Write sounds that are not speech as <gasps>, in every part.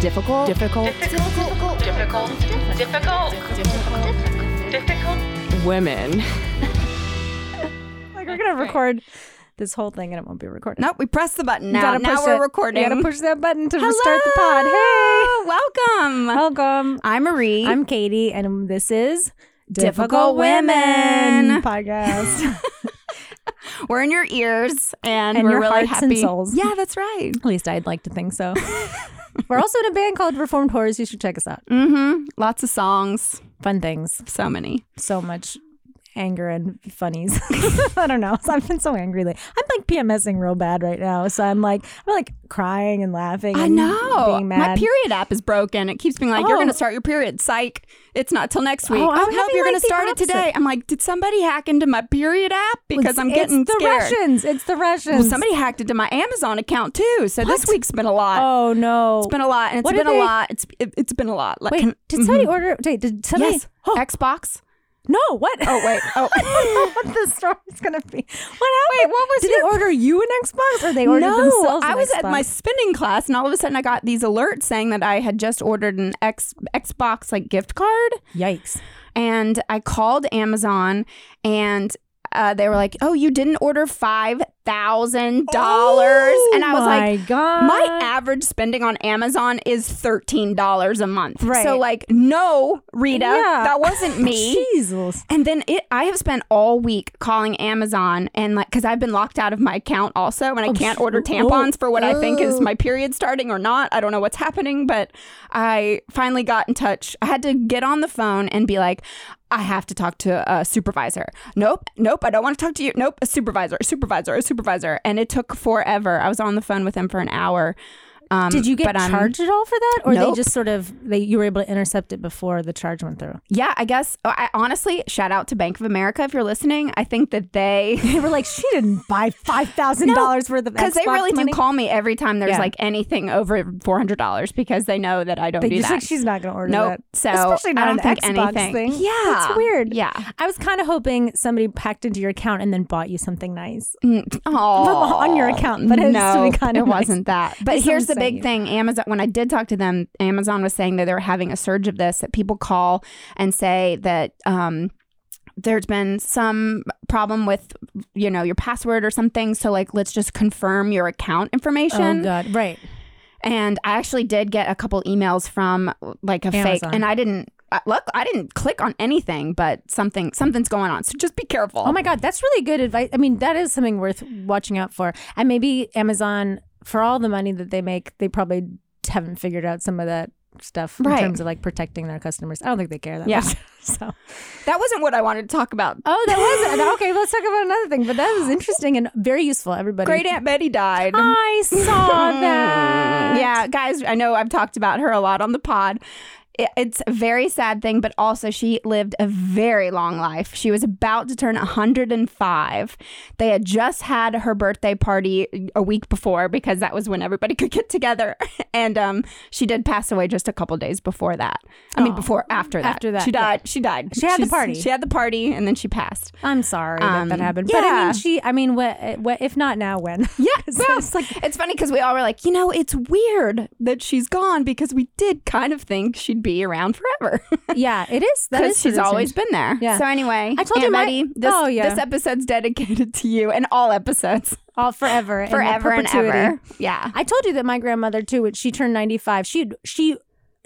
difficult. difficult difficult, difficult, difficult, difficult, difficult. women. like we're gonna record this whole thing and it won't be recorded Nope, we press the button now. gotta Now we're it. recording. you gotta push that button to Hello, start the pod hey welcome. welcome I'm Marie. i'm katie and this is Difficult Women. podcast <laughs> we're in your ears, and, And we're your really happy. souls. Yeah, that's right. at least i'd like to think so <laughs> we're also in a band called reformed horrors you should check us out Mm-hmm. Lots of songs. fun things So many. so much anger and funnies. <laughs> I don't know. I've been so angry. lately. I'm like PMSing real bad right now. So I'm like, I'm like crying and laughing. I and know. Being mad. My period app is broken. It keeps being like, "You're Oh. going to start your period." Psych. It's not till next week. Oh, I'm oh, nope, having, you're like, going to the start it today. I'm like, did somebody hack into my period app? Because I'm It's getting the scared. Russians. It's the Russians. Well, somebody hacked into my Amazon account too. So this week's been a lot. Oh no. It's been a lot, and it's What been a they- lot. It's it, it's been a lot. Like, Wait, can- did somebody Mhm. order? Wait, did somebody? Yes. Oh, Xbox. No. What? Oh wait. <laughs> Oh. I don't know what the story's gonna be. What happened? Wait, what was Did your- they order you an Xbox, or they ordered no, themselves? I was at my spinning class, and all of a sudden I got these alerts saying that I had just ordered an X Xbox like gift card, Yikes! and I called Amazon, and uh, they were like, "Oh, you didn't order five thousand dollars," and I was Oh my like. God. My average spending on Amazon is thirteen dollars a month. Right. So like, no, Rita, Yeah. that wasn't <laughs> me. Jesus. And then it, I have spent all week calling Amazon and like, because I've been locked out of my account also, and I oh, can't order oh, tampons for what I think is oh. my period starting or not. I don't know what's happening, but I finally got in touch. I had to get on the phone and be like, I have to talk to a supervisor. Nope, nope, I don't want to talk to you. Nope, a supervisor, a supervisor, a supervisor. And it took forever. I was on the phone with him for an hour. Um, Did you get but I'm- charged at all for that, or they just sort of they you were able to intercept it before the charge went through? Yeah, I guess. oh, I honestly shout out to Bank of America if you're listening. I think that they <laughs> They were like, she didn't buy <laughs> five thousand dollars worth of because they really money. do call me every time there's Yeah. like anything over four hundred dollars because they know that I don't They do just that. like she's not going to order nope. that. So Especially not I don't an think Xbox anything. thing. Yeah, That's weird. Yeah. I was kind of hoping somebody hacked into your account and then bought you something nice. <laughs> Oh, on your account, but it no, be kind of it nice. wasn't that. But here's the big saying. thing: Amazon. When I did talk to them, Amazon was saying that they were having a surge of this. That people call and say that. um there's been some problem with you know your password or something so like let's just confirm your account information Oh god, right. And I actually did get a couple emails from like a fake, and I didn't uh, look. I didn't click on anything, but something something's going on. So just be careful. Oh my god, that's really good advice. I mean, that is something worth watching out for. And maybe Amazon, for all the money that they make, they probably haven't figured out some of that stuff in Right. terms of like protecting their customers. I don't think they care that Yeah. much. <laughs> So, That wasn't what I wanted to talk about. oh, that wasn't <laughs> okay. Let's talk about another thing. But that was interesting and very useful. Everybody, Great Aunt Betty died. I saw <laughs> that. yeah, guys, I know I've talked about her a lot on the pod. It- It's a very sad thing, but also she lived a very long life. She was about to turn 105. They had just had her birthday party a week before because that was when everybody <laughs> could get together. <laughs> And um, she did pass away just a couple days before that. I mean, Oh, before after that. after that, she yeah. died. She died. She had the party. She had the party, and then she passed. I'm sorry that that Um, happened. But I yeah. mean, she. I mean, what? what if not now, when? <laughs> Yeah, well, it's like it's funny because we all were like, you know, it's weird that she's gone because we did kind of think she'd be around forever <laughs> yeah, it is. That because she's always been there. Yeah. So anyway, I told you Aunt my- Betty, oh, this, Oh, yeah. this episode's dedicated to you and all episodes all forever, forever and ever. Yeah. I told you that my grandmother too. When she turned ninety five, she she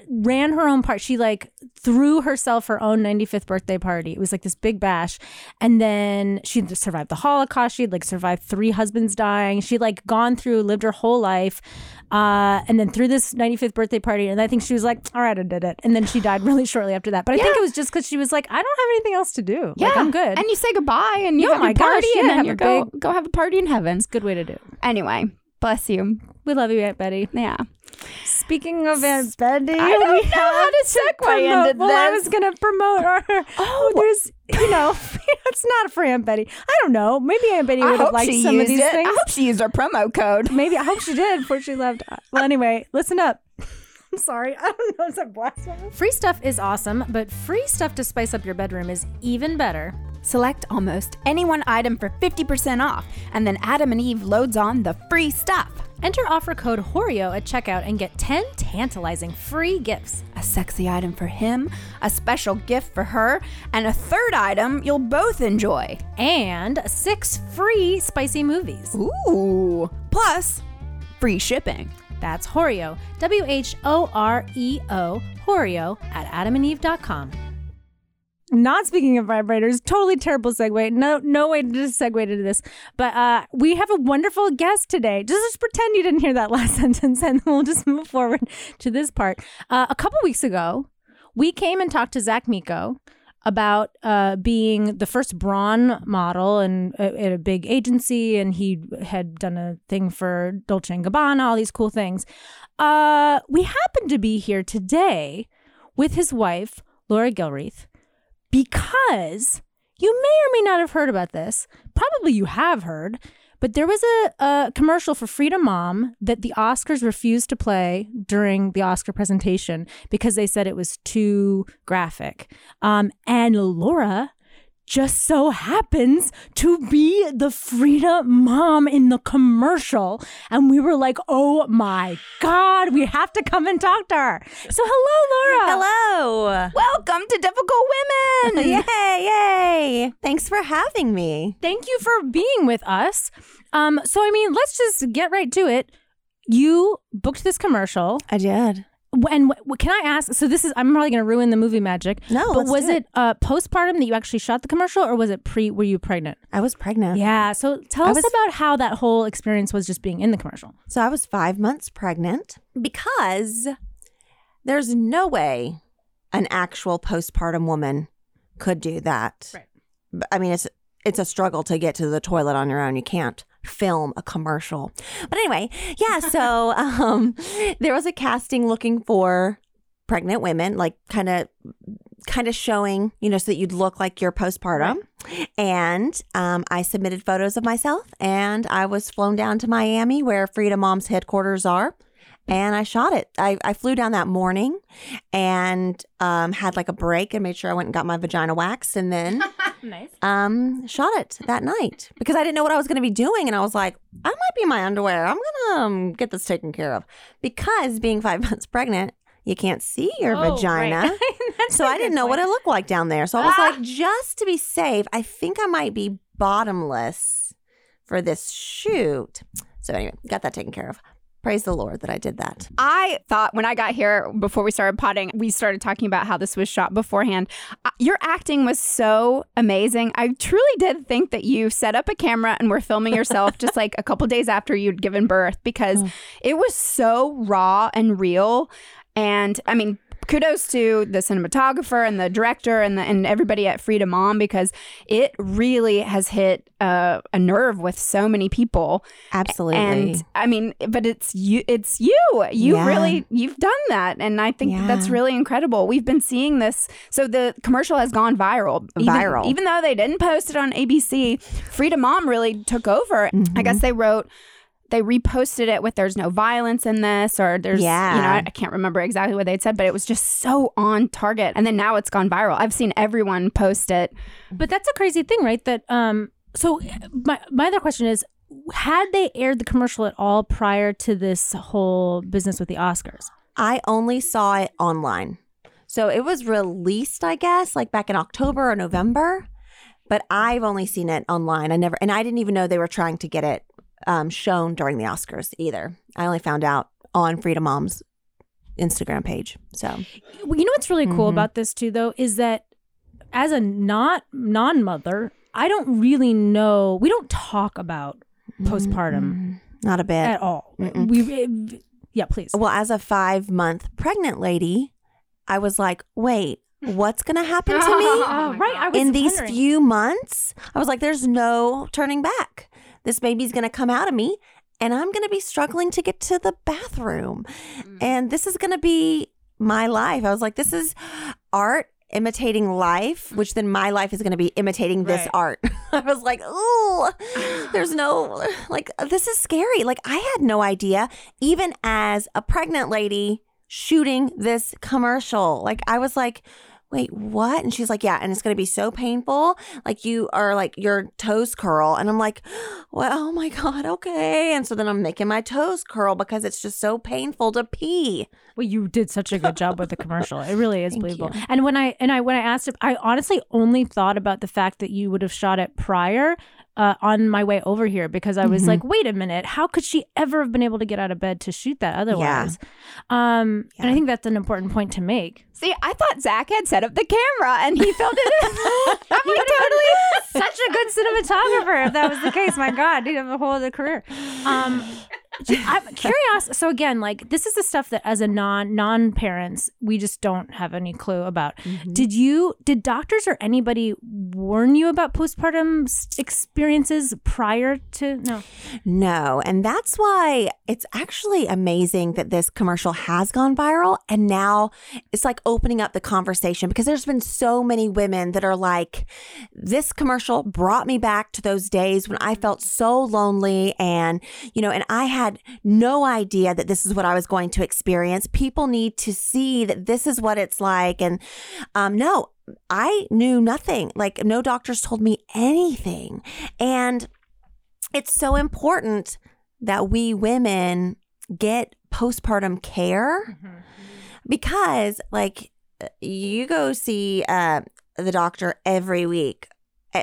ran her own part. She like threw herself her own ninety fifth birthday party. It was like this big bash, and then she survived the Holocaust. She'd like survived three husbands dying. She'd like gone through, lived her whole life, uh, and then through this ninety fifth birthday party. And I think she was like, "All right, I did it." And then she died <laughs> really shortly after that. But I think it was just because she was like, "I don't have anything else to do. Yeah, Like, I'm good." And you say goodbye and you Oh have my your gosh, party yeah, and then you go big- go have a party in heaven. it's a good way to do. it. Anyway, bless you. We love you, Aunt Betty. Yeah. Speaking of Aunt Betty, I don't we know how to segue into well, I was going to promote her. <laughs> Oh, there's, you know, <laughs> it's not for Aunt Betty. I don't know. Maybe Aunt Betty would have liked some of these it. things. I hope she used our promo code. <laughs> Maybe I hope she did before she left. Well, anyway, listen up. I'm sorry. I don't know. Is that blasphemous? Free stuff is awesome, but free stuff to spice up your bedroom is even better. Select almost any one item for 50% off, and then Adam and Eve loads on the free stuff. Enter offer code HORIO at checkout and get 10 tantalizing free gifts. A sexy item for him, a special gift for her, and a third item you'll both enjoy. And six free spicy movies. Ooh. Plus, free shipping. That's Horio, W H O R E O, Horio at adamandeve.com. Not speaking of vibrators, totally terrible segue. No, no way to just segue into this. But uh, we have a wonderful guest today. Just, just pretend you didn't hear that <laughs> last sentence, and we'll just move forward to this part. Uh, a couple weeks ago, we came and talked to Zach Miko about uh, being the first brawn model and uh, at a big agency, and he had done a thing for Dolce and Gabbana, all these cool things. Uh, we happen to be here today with his wife, Laura Gilreath, because you may or may not have heard about this. Probably you have heard, but there was a, a commercial for Frida Mom that the Oscars refused to play during the Oscar presentation because they said it was too graphic. Um, and Laura just so happens to be the Frida mom in the commercial. And we were like, oh my God, we have to come and talk to her. So, hello, Laura. Hello. Welcome to Difficult Women. <laughs> Yay, yay. Thanks for having me. Thank you for being with us. Um, so, I mean, let's just get right to it. You booked this commercial. I did. And w- can I ask? So this is I'm probably going to ruin the movie magic. No, but let's was do it it. uh, postpartum that you actually shot the commercial, or was it pre? Were you pregnant? I was pregnant. Yeah. So tell I us was- about how that whole experience was just being in the commercial. So I was five months pregnant because there's no way an actual postpartum woman could do that. Right. But, I mean, it's it's a struggle to get to the toilet on your own. You can't film a commercial. But anyway, yeah. So <laughs> um, there was a casting looking for pregnant women, like kind of kind of showing, you know, so that you'd look like you're postpartum. And um, I submitted photos of myself, and I was flown down to Miami, where Frida Mom's headquarters are. And I shot it. I, I flew down that morning and um, had like a break and made sure I went and got my vagina waxed and then <laughs> Nice. um, shot it that night because I didn't know what I was going to be doing. And I was like, I might be in my underwear. I'm going to um, get this taken care of. Because being five <laughs> months pregnant, you can't see your Oh, vagina. <laughs> so I didn't know what it looked like down there. So I was like, just to be safe, I think I might be bottomless for this shoot. So anyway, got that taken care of. Praise the Lord that I did that. I thought when I got here before we started potting, we started talking about how this was shot beforehand. Uh, Your acting was so amazing. I truly did think that you set up a camera and were filming yourself just like a couple days after you'd given birth because <laughs> it was so raw and real. And I mean, kudos to the cinematographer and the director and the, and everybody at Frida Mom because it really has hit uh, a nerve with so many people. Absolutely. And I mean, but it's you. It's you. You Yeah. really you've done that, and I think Yeah. that's really incredible. We've been seeing this. So the commercial has gone viral. Even, Viral. even though they didn't post it on ABC. Frida Mom really took over. Mm-hmm. I guess they wrote. They reposted it with "There's no violence in this," or "There's," yeah. you know, Yeah. I can't remember exactly what they'd said, but it was just so on target. And then now it's gone viral. I've seen everyone post it. But that's a crazy thing, right? That um. So my my other question is, had they aired the commercial at all prior to this whole business with the Oscars? I only saw it online. So it was released, I guess, like back in October or November. But I've only seen it online. I never, and I didn't even know they were trying to get it um, shown during the Oscars either. I only found out on Frida Mom's Instagram page. So Well, you know what's really cool Mhm. about this too, though, is that as a not non mother, I don't really know. We don't talk about postpartum mm, not a bit. at all. Mm-mm. We, yeah, please. Well, as a five month pregnant lady, I was like, wait, what's going to happen to me? <laughs> Oh, right. I was in these wondering. few months, I was like, there's no turning back. This baby's going to come out of me and I'm going to be struggling to get to the bathroom. Mm. And this is going to be my life. I was like, this is art imitating life, mm. which then my life is going to be imitating this Right. art. <laughs> I was like, ooh, there's no, like, this is scary. Like, I had no idea, even as a pregnant lady shooting this commercial. Like, I was like, wait, what? And she's like, yeah, and it's going to be so painful. Like you are like your toes curl. And I'm like, <gasps> well, oh my God, okay. And so then I'm making my toes curl because it's just so painful to pee. Well, you did such a good job with the commercial. It really is <laughs> believable. you. And when I and I when I asked him, I honestly only thought about the fact that you would have shot it prior uh, on my way over here because I was Mhm. like, wait a minute, how could she ever have been able to get out of bed to shoot that otherwise? Um, and I think that's an important point to make. See, I thought Zach had set up the camera and he filmed it. <laughs> I'm like, been <laughs> such a good cinematographer if that was the case. My God, he'd have a whole other career. Um, I'm <laughs> curious. So again, like this is the stuff that as a non non parents we just don't have any clue about. Mm-hmm. Did you? Did doctors or anybody warn you about postpartum experiences prior to? No. No. And that's why it's actually amazing that this commercial has gone viral. And now it's like opening up the conversation because there's been so many women that are like, this commercial brought me back to those days when I felt so lonely. And, you know, and I had no idea that this is what I was going to experience. People need to see that this is what it's like. And um, no, I knew nothing. Like, no doctors told me anything. And it's so important that we women get postpartum care because like you go see uh, the doctor every week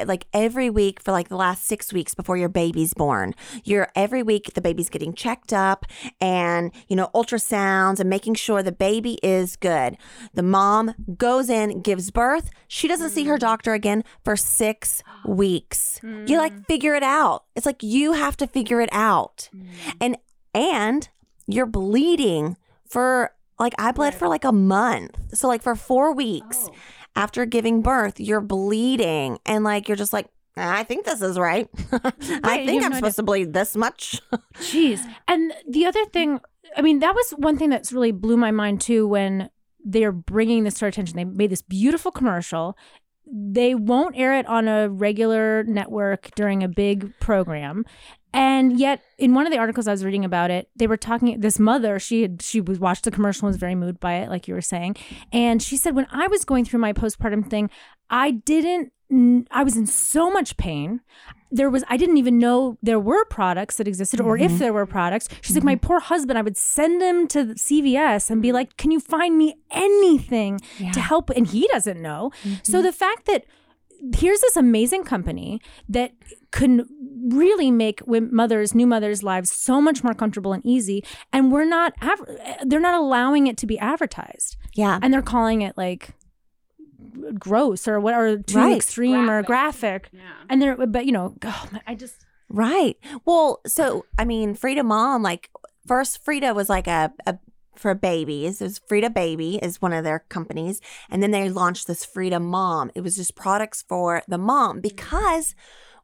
like every week for like the last six weeks before your baby's born. You're every week the baby's getting checked up and you know ultrasounds and making sure the baby is good. The mom goes in gives birth. She doesn't see her mm. doctor again for six weeks. You like mm. figure it out. It's like you have to figure it out. Mm. And and you're bleeding for like I bled for like a month. So like for 4 weeks oh. After giving birth, you're bleeding and like you're just like I think this is right. <laughs> I think I'm no supposed to bleed this much. <laughs> Jeez. And the other thing, I mean, that was one thing that's really blew my mind too when they're bringing this to our attention. They made this beautiful commercial. They won't air it on a regular network during a big program. And yet, in one of the articles I was reading about it, they were talking. This mother, she had she was watched the commercial, and was very moved by it, like you were saying. And she said, when I was going through my postpartum thing, I didn't. I was in so much pain. There was I didn't even know there were products that existed, or if mm-hmm. there were products. She's like, my mm-hmm. poor husband. I would send him to CVS and be mm-hmm. like, "Can you find me anything to help?" And he doesn't know. So the fact that here's this amazing company that can really make mothers new mothers lives so much more comfortable and easy and we're not, they're not allowing it to be advertised Yeah. and they're calling it like gross or what or too Right. extreme or graphic Yeah. and they're but you know oh, man, i just Right. Well, so I mean, Frida Mom, like first Frida was like a, a for babies. It was Frida Baby is one of their companies, and then they launched this Frida Mom. It was just products for the mom mm. because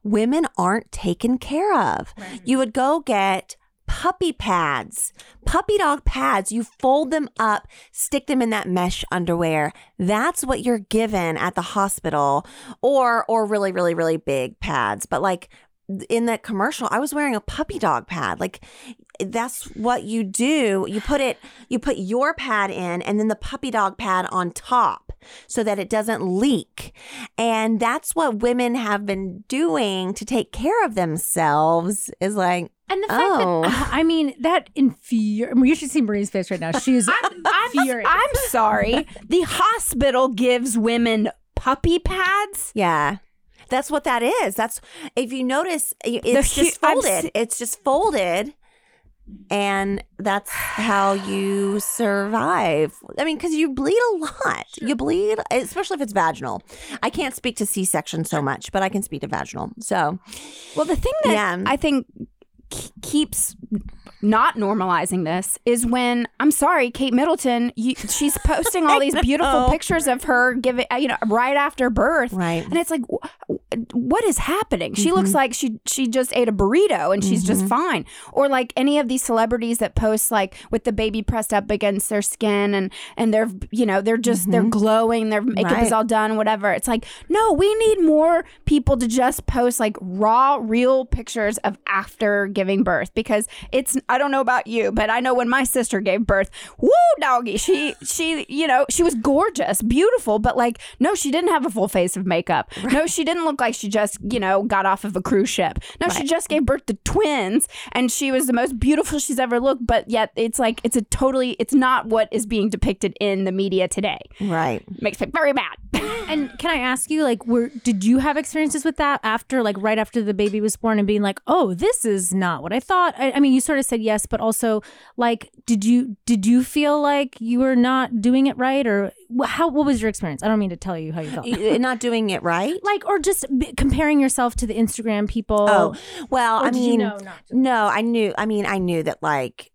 women aren't taken care of. You would go get puppy pads, puppy dog pads. You fold them up, stick them in that mesh underwear. That's what you're given at the hospital, or or really really really big pads. But like in that commercial, I was wearing a puppy dog pad. Like that's what you do. You put it, you put your pad in and then the puppy dog pad on top so that it doesn't leak. And that's what women have been doing to take care of themselves is like, and the fact Oh. that i mean that infuri- I mean, you should see marie's face right now she's <laughs> furious I'm sorry. The hospital gives women puppy pads. yeah. That's what that is. That's if you notice, it's hu- just folded. se- it's just folded, and that's how you survive. I mean, because you bleed a lot. You bleed, especially if it's vaginal. I can't speak to C-section so much, but I can speak to vaginal. So Well, the thing that Yeah. I think k- keeps not normalizing this is when I'm sorry, Kate Middleton, you, she's posting all <laughs> these beautiful pictures of her giving, uh, you know, right after birth, Right. And it's like, wh- what is happening? She looks mm-hmm. like she she just ate a burrito and she's just mm-hmm. fine. Or like any of these celebrities that post like with the baby pressed up against their skin and and they're you know they're just they're mm-hmm. glowing, their makeup is all done, whatever. It's like no, we need more people to just post like raw, real pictures of after giving birth because it's I don't know about you, but I know when my sister gave birth, woo doggy, she <gasps> she you know, she was gorgeous, beautiful, but like no, she didn't have a full face of makeup. No, she didn't look like she just, you know, got off of a cruise ship. No, she just gave birth to twins and she was the most beautiful she's ever looked, but yet it's like it's a totally it's not what is being depicted in the media today. Right. Makes me very mad. <laughs> And can I ask you, like, were did you have experiences with that after, like, right after the baby was born, and being like, "Oh, this is not what I thought." I, I mean, you sort of said yes, but also, like, did you did you feel like you were not doing it right, or how? What was your experience? I don't mean to tell you how you felt. Y- uh, Not doing it right. Like, or just b- comparing yourself to the Instagram people. Oh, well, Or I did you mean, know no, I knew. I mean, I knew that like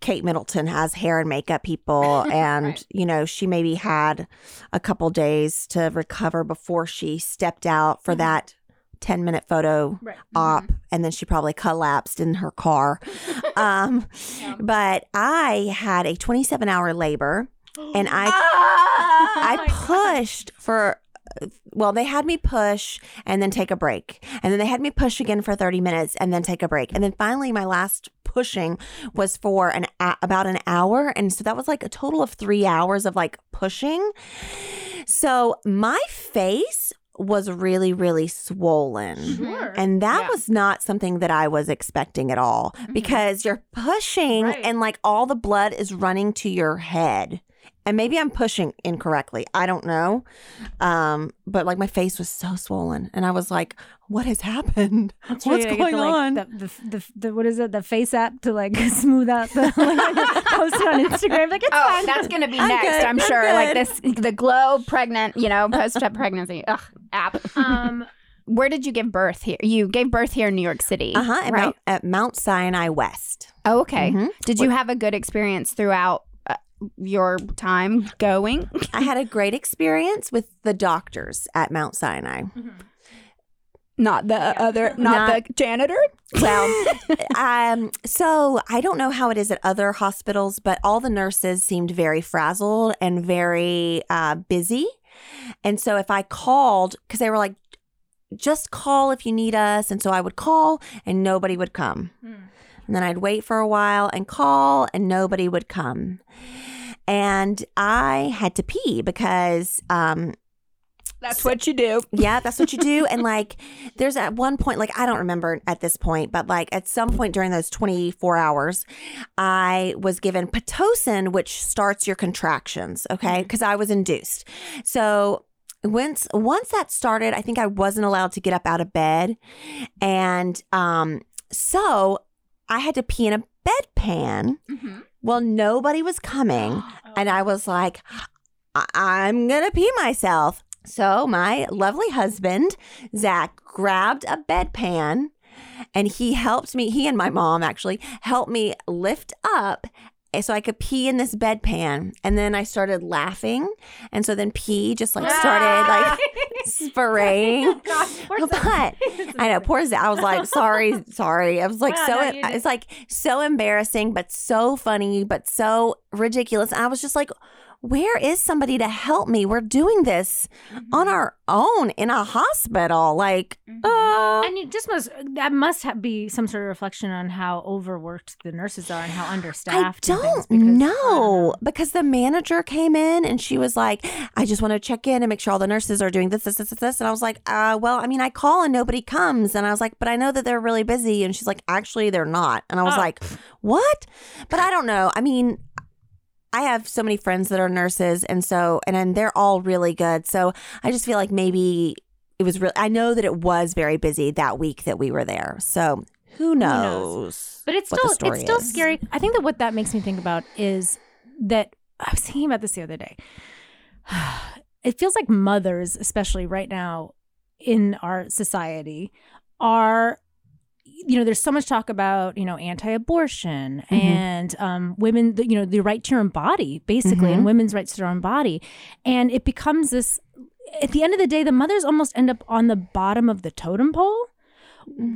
Kate Middleton has hair and makeup people, <laughs> and you know, she maybe had a couple days to recover before she stepped out for mm-hmm. that ten minute photo Right. op, and then she probably collapsed in her car. <laughs> um, but I had a twenty seven hour labor, and I <gasps> I pushed for well, they had me push and then take a break. And then they had me push again for 30 minutes and then take a break. And then finally my last pushing was for an about an hour and so that was like a total of 3 hours of like pushing. So my face was really really swollen. Sure. And that Yeah. was not something that I was expecting at all mm-hmm. because you're pushing Right. and like all the blood is running to your head. And maybe I'm pushing incorrectly. I don't know. Um, but like my face was so swollen and I was like, what has happened? <laughs> What's Sure, you gotta get going the, like, on? The, the, the, the, what is it? The face app to like <laughs> smooth out the like, <laughs> post on Instagram. Like it's Oh, fine. that's gonna be I'm next. good. I'm I'm sure. Like this, the Glow pregnant, you know, post pregnancy ugh, app. um, Where did you give birth here? You gave birth here in New York City, uh-huh. Right? Mount, at Mount Sinai West. Oh, okay. Mhm. Did you have a good experience throughout uh, your time going? I had a great experience with the doctors at Mount Sinai. <laughs> Not the other, not, Not- the janitor. Well, <laughs> um, so I don't know how it is at other hospitals, but all the nurses seemed very frazzled and very uh, busy. And so if I called, because they were like, just call if you need us. And so I would call and nobody would come. And then I'd wait for a while and call and nobody would come. And I had to pee because um, That's what you do. <laughs> yeah, that's what you do. And like, there's at one point, like, I don't remember at this point, but like at some point during those 24 hours, I was given Pitocin, which starts your contractions. Okay. Cause I was induced. So, once once that started, I think I wasn't allowed to get up out of bed. And um, so I had to pee in a bedpan. Mm-hmm. Well, nobody was coming. <gasps> And I was like, I- I'm going to pee myself. So my lovely husband, Zach, grabbed a bedpan and he helped me. He and my mom actually helped me lift up so I could pee in this bedpan. And then I started laughing. And so then pee just like started like <laughs> spraying. <laughs> but I know, poor Zach. I was like, sorry, sorry. I was like, Wow, so, no, it's like so embarrassing, but so funny, but so ridiculous. And I was just like, where is somebody to help me? We're doing this on our own in a hospital. Like, uh, and it just must that must have be some sort of reflection on how overworked the nurses are and how understaffed. I don't because- know because the manager came in and she was like, I just want to check in and make sure all the nurses are doing this, this, this, this, this. And I was like, uh, well, I mean, I call and nobody comes. And I was like, but I know that they're really busy. And she's like, actually, they're not. And I was Oh. like, what? But I don't know. I mean, I have so many friends that are nurses, and so and then they're all really good. So I just feel like maybe it was real. I know that it was very busy that week that we were there. So who knows? knows? But it's still it's still is. scary. I think that what that makes me think about is that I was thinking about this the other day. <sighs> It feels like mothers, especially right now in our society, are you know there's so much talk about you know anti-abortion Mhm. and um, women the, you know the right to your own body basically Mhm. and women's rights to their own body and it becomes this at the end of the day the mothers almost end up on the bottom of the totem pole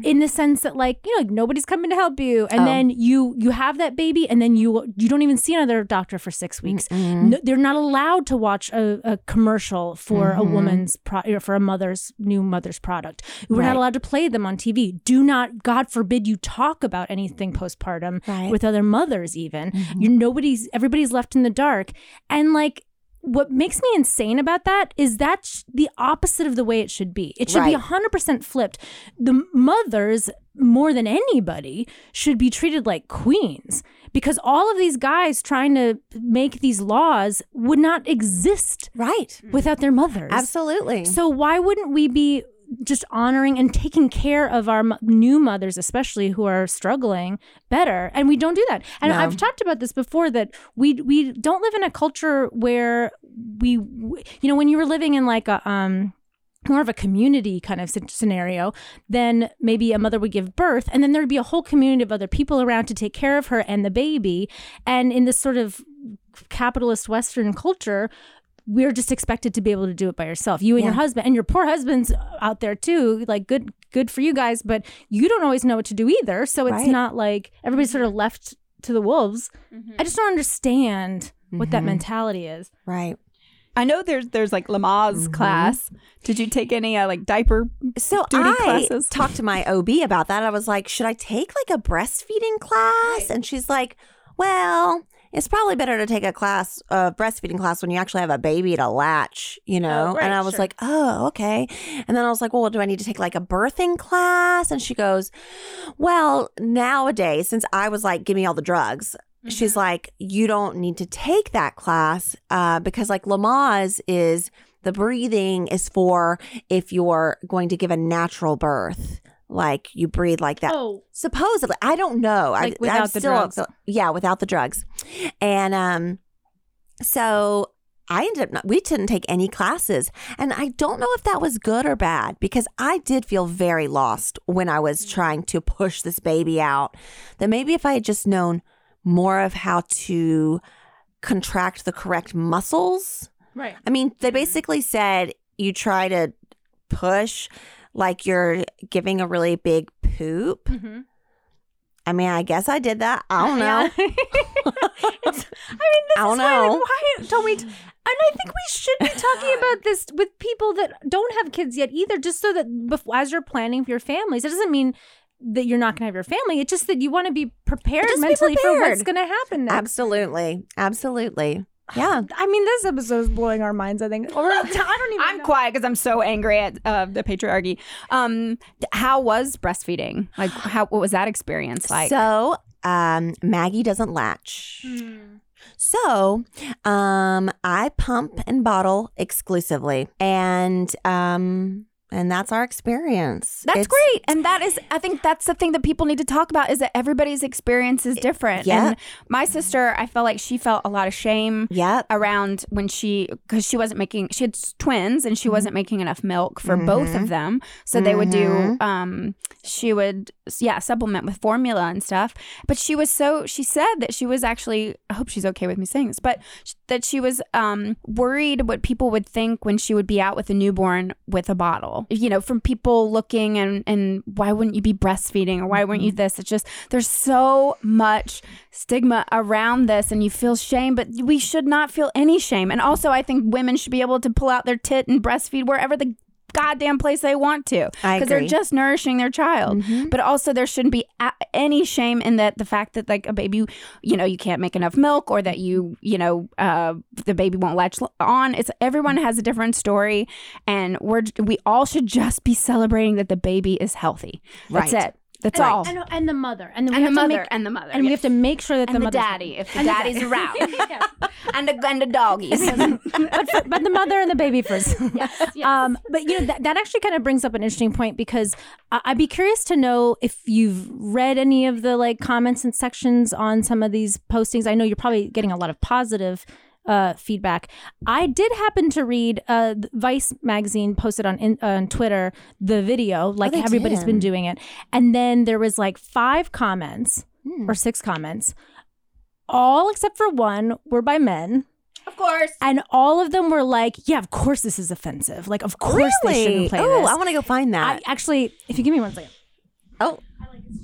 in the sense that like you know like nobody's coming to help you and Oh. then you you have that baby and then you you don't even see another doctor for six weeks no, they're not allowed to watch a, a commercial for a Mm-hmm. woman's pro- or for a mother's new mother's product we're Right. not allowed to play them on tv do not god forbid you talk about anything postpartum Right. Mm-hmm. with other mothers even you nobody's everybody's left in the dark and like what makes me insane about that is that's the opposite of the way it should be. It should be Right. 100% flipped. The mothers, more than anybody, should be treated like queens because all of these guys trying to make these laws would not exist Right. without their mothers. Absolutely. So why wouldn't we be just honoring and taking care of our mo- new mothers, especially who are struggling, better? And we don't do that. And No. I've talked about this before that we we don't live in a culture where we, you know, when you were living in like a um more of a community kind of scenario, then maybe a mother would give birth and then there'd be a whole community of other people around to take care of her and the baby. And in this sort of capitalist Western culture, we're just expected to be able to do it by yourself. You and your husband and your poor husband's out there too. Like good good for you guys, but you don't always know what to do either. So it's Right. not like everybody's sort of mm-hmm. left to the wolves. Mm-hmm. I just don't understand what that mm-hmm. mentality is. right. I know there's there's like Lamaze class. Did you take any uh, like diaper? So Duty I classes. talked to my OB about that. I was like, should I take like a breastfeeding class? And she's like, well, it's probably better to take a class, a breastfeeding class when you actually have a baby to latch, you know? right, and I was sure. like, oh, okay. And then I was like, well, do I need to take like a birthing class? And she goes, well, nowadays, since I was like, give me all the drugs. She's like, you don't need to take that class uh, because, like, Lamaze is the breathing is for if you're going to give a natural birth. Like you breathe like that. Oh, Supposedly, I don't know. Like I, without I'm the still, drugs. Yeah, without the drugs. And um, so I ended up not, we didn't take any classes, and I don't know if that was good or bad because I did feel very lost when I was trying to push this baby out. That maybe if I had just known more of how to contract the correct muscles. right. I mean, they basically said you try to push like you're giving a really big poop. Mm-hmm. I mean, I guess I did that. I don't know. <laughs> <laughs> I mean, this I don't is why, like, why don't we? And I think we should be talking about this with people that don't have kids yet either, just so that bef- as you're planning for your families, it doesn't mean that you're not going to have your family. It's just that you want to be prepared Just be mentally for what's going to happen next. Absolutely. Absolutely. Yeah. I mean, this episode is blowing our minds. I think, or I don't even. <laughs> I'm know. quiet because I'm so angry at uh, the patriarchy. Um, how was breastfeeding? Like, how what was that experience like? so, um, Maggie doesn't latch. Hmm. So, um, I pump and bottle exclusively, and um, and that's our experience. That's It's- great. And that is, I think that's the thing that people need to talk about is that everybody's experience is different. Yeah. And my sister, I felt like she felt a lot of shame Yep. around when she, because she wasn't making, she had twins and she wasn't making enough milk for both of them. So they would do, um, she would, yeah, supplement with formula and stuff. But she was so, she said that she was actually, I hope she's okay with me saying this, but that she was um, worried what people would think when she would be out with a newborn with a bottle. You know, from people looking and, and why wouldn't you be breastfeeding or why weren't you mm-hmm. this? It's just, there's so much stigma around this and you feel shame, but we should not feel any shame. And also, I think women should be able to pull out their tit and breastfeed wherever the goddamn place they want to. Because they're just nourishing their child. But also there shouldn't be a- any shame in that the fact that like a baby you know you can't make enough milk or that you you know uh the baby won't latch on. It's everyone has a different story and we're we all should just be celebrating that the baby is healthy. That's Right. it that's And, all and, and the mother, and, and the mother make- and the mother and we have to make sure that and the the mother's daddy if the And the daddy's daddy. around <laughs> Yeah. and the and the doggies <laughs> but, for, but the mother and the baby first. <laughs> Um, but you know that, that actually kind of brings up an interesting point because I, I'd be curious to know if you've read any of the like comments and sections on some of these postings. I know you're probably getting a lot of positive uh, feedback. I did happen to read uh, Vice magazine posted on in, on Twitter the video, like they everybody's did. been doing it, and then there was like five comments or six comments. All except for one were by men. of course And all of them were like, yeah, of course this is offensive. Like, of course they shouldn't play oh, this. Oh, I want to go find I, that. actually, if you give me one second. Oh,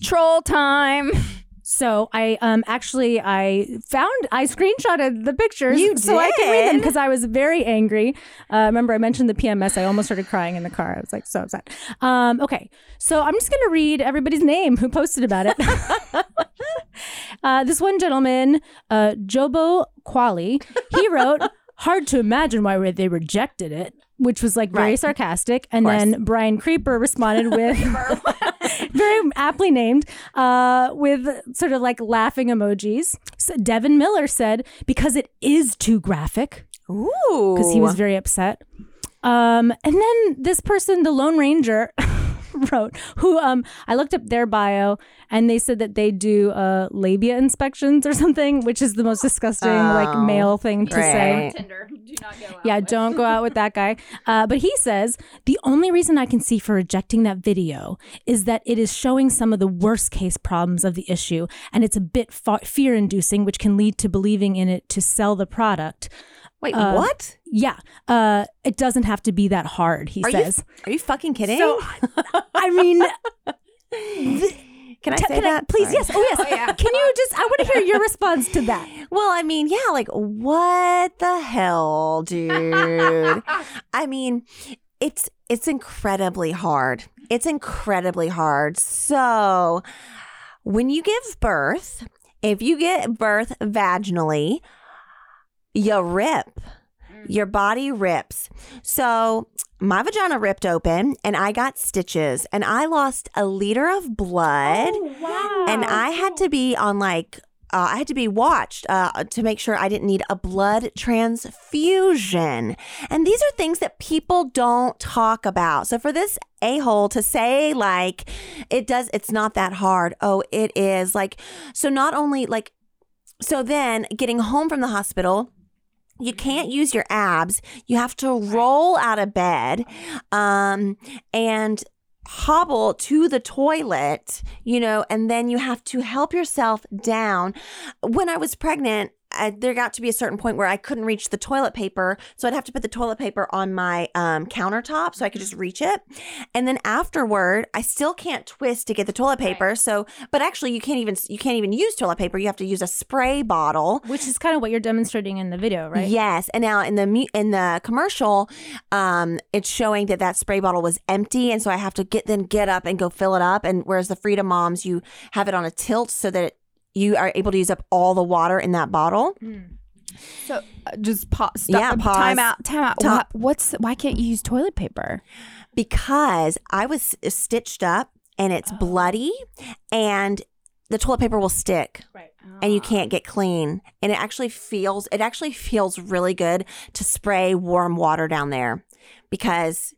Troll time. <laughs> So I um actually I found I screenshotted the pictures You so I can read them because I was very angry. Uh, remember I mentioned the PMS. I almost started crying in the car. I was like so upset. Um, okay, so I'm just gonna read everybody's name who posted about it. <laughs> uh, this one gentleman, uh, Jobo Quali, he wrote, "Hard to imagine why they rejected it." Which was like very Right. sarcastic, and then Brian Creeper responded with <laughs> <laughs> very aptly named, uh, with sort of like laughing emojis. So Devin Miller said, because it is too graphic, ooh. because he was very upset. Um, and then this person, the Lone Ranger, <laughs> <laughs> wrote, who um, I looked up their bio and they said that they do uh, labia inspections or something, which is the most disgusting, like Oh, male thing to say. Tinder. Do not go out. Yeah, don't go out with that guy. <laughs> Uh, but he says the only reason I can see for rejecting that video is that it is showing some of the worst case problems of the issue, and it's a bit fa- fear inducing, which can lead to believing in it to sell the product. Wait, uh, what? Yeah, uh, it doesn't have to be that hard, he Are says. you are you fucking kidding? So, I mean, <laughs> can I t- say can I, that? please, Sorry. yes. Oh, yes. <laughs> Can you just, I want to hear your response to that. <laughs> Well, I mean, yeah, like what the hell, dude? I mean, it's it's incredibly hard. It's incredibly hard. So, when you give birth, if you get birth vaginally, you rip. Your body rips. So, my vagina ripped open and I got stitches and I lost a liter of blood wow. and I had to be on like uh, I had to be watched uh, to make sure I didn't need a blood transfusion. And these are things that people don't talk about. So for this a hole to say like it does, it's not that hard. Oh, it is like so. Not only like so, then getting home from the hospital. You can't use your abs. You have to roll out of bed um, and hobble to the toilet, you know, and then you have to help yourself down. When I was pregnant, I, there got to be a certain point where I couldn't reach the toilet paper, so I'd have to put the toilet paper on my um, countertop so I could just reach it. And then afterward, I still can't twist to get the toilet paper. So, but actually, you can't even you can't even use toilet paper. You have to use a spray bottle. Which is kind of what you're demonstrating in the video, right? Yes, and now in the in the commercial, um, it's showing that that spray bottle was empty, and so I have to get then get up and go fill it up. And whereas the Frida Moms, you have it on a tilt so that you are able to use up all the water in that bottle. Mm. So uh, just pause. Stop. Yeah, pause. Time out. Time out. Time- What, what's why can't you use toilet paper? because I was stitched up and it's oh. bloody and the toilet paper will stick Right. and you ah. can't get clean and it actually feels it actually feels really good to spray warm water down there because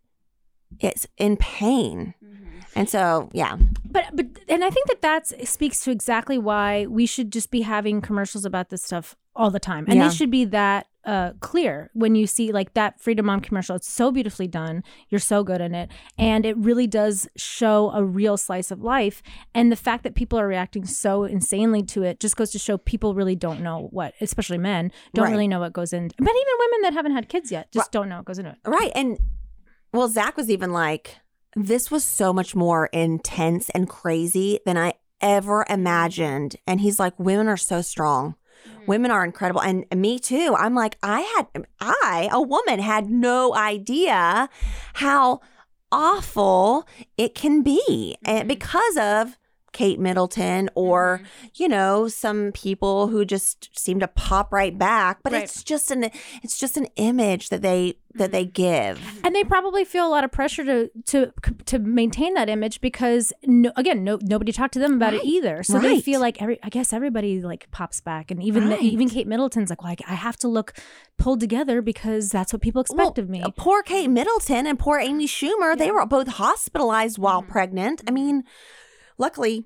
it's in pain mm-hmm. and so yeah But but and I think that that speaks to exactly why we should just be having commercials about this stuff all the time, and Yeah. they should be that uh, clear when you see like that Frida Mom commercial. It's so beautifully done. You're so good in it, and it really does show a real slice of life. And the fact that people are reacting so insanely to it just goes to show people really don't know what, especially men, don't Right. really know what goes in. But even women that haven't had kids yet just don't know what goes into it. right and well zach was even like this was so much more intense and crazy than i ever imagined. And he's like women are so strong. Mm. Women are incredible. And me too. I'm like i had i a woman had no idea how awful it can be. And mm-hmm. because of kate middleton or you know some people who just seem to pop right back but Right. it's just an it's just an image that they that they give. And they probably feel a lot of pressure to to to maintain that image because no, again no nobody talked to them about it either. So they feel like every i guess everybody like pops back. And even Right. even kate middleton's like well I, I have to look pulled together because that's what people expect of me. uh, Poor Kate Middleton and poor Amy Schumer, they were both hospitalized while Mm-hmm. pregnant. I mean, luckily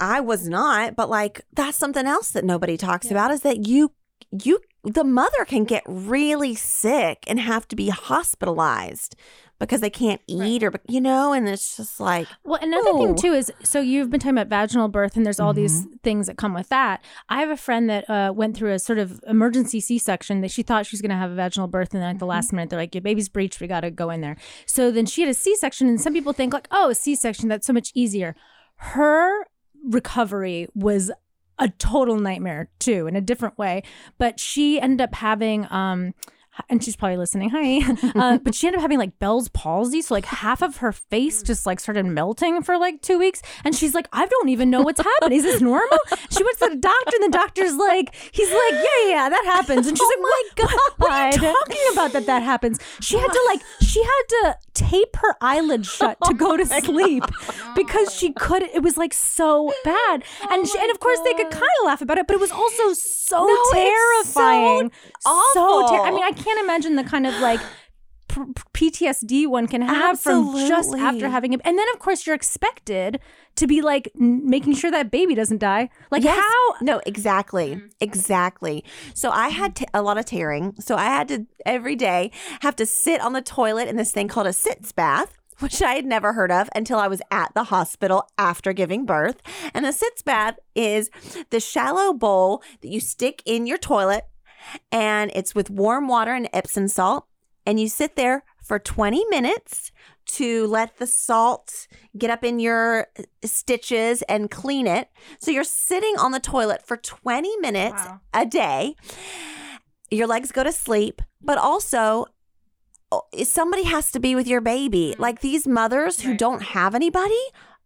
I was not, but like that's something else that nobody talks about is that you you the mother can get really sick and have to be hospitalized because they can't eat or you know and it's just like Well, another thing too is so you've been talking about vaginal birth, and there's all these Mm-hmm. things that come with that. I have a friend that uh, went through a sort of emergency C-section that she thought she was going to have a vaginal birth, and then at Mm-hmm. the last minute they're like, "Your baby's breached. We got to go in there." So then she had a C-section, and some people think like, "Oh, a C-section that's so much easier." Her recovery was a total nightmare too in a different way. But she ended up having um and she's probably listening hi <laughs> uh, but she ended up having like bell's palsy. So like half of her face just like started melting for like two weeks. And she's like i don't even know what's happening. Is this normal? <laughs> She went to the doctor and the doctor's like he's like yeah yeah that happens. And she's like my god what? Are you talking about that that happens? She had to like she had to tape her eyelids shut to go to <laughs> sleep because she couldn't it was like so bad. And she, and of course they could kind of laugh about it but it was also so No, so terrifying. So awful. ter- i mean i can't imagine the kind of like p- PTSD one can have from just after having it. And then, of course, you're expected to be like n- making sure that baby doesn't die. Like, Yes. how? No, exactly. Mm-hmm. Exactly. So I had mm-hmm. t- a lot of tearing. So I had to every day have to sit on the toilet in this thing called a sitz bath. Which I had never heard of until I was at the hospital after giving birth. And a sitz bath is the shallow bowl that you stick in your toilet, and it's with warm water and Epsom salt. And you sit there for 20 minutes to let the salt get up in your uh, stitches and clean it. So you're sitting on the toilet for 20 minutes a day. Your legs go to sleep, but also oh, somebody has to be with your baby. Mm-hmm. Like these mothers who don't have anybody,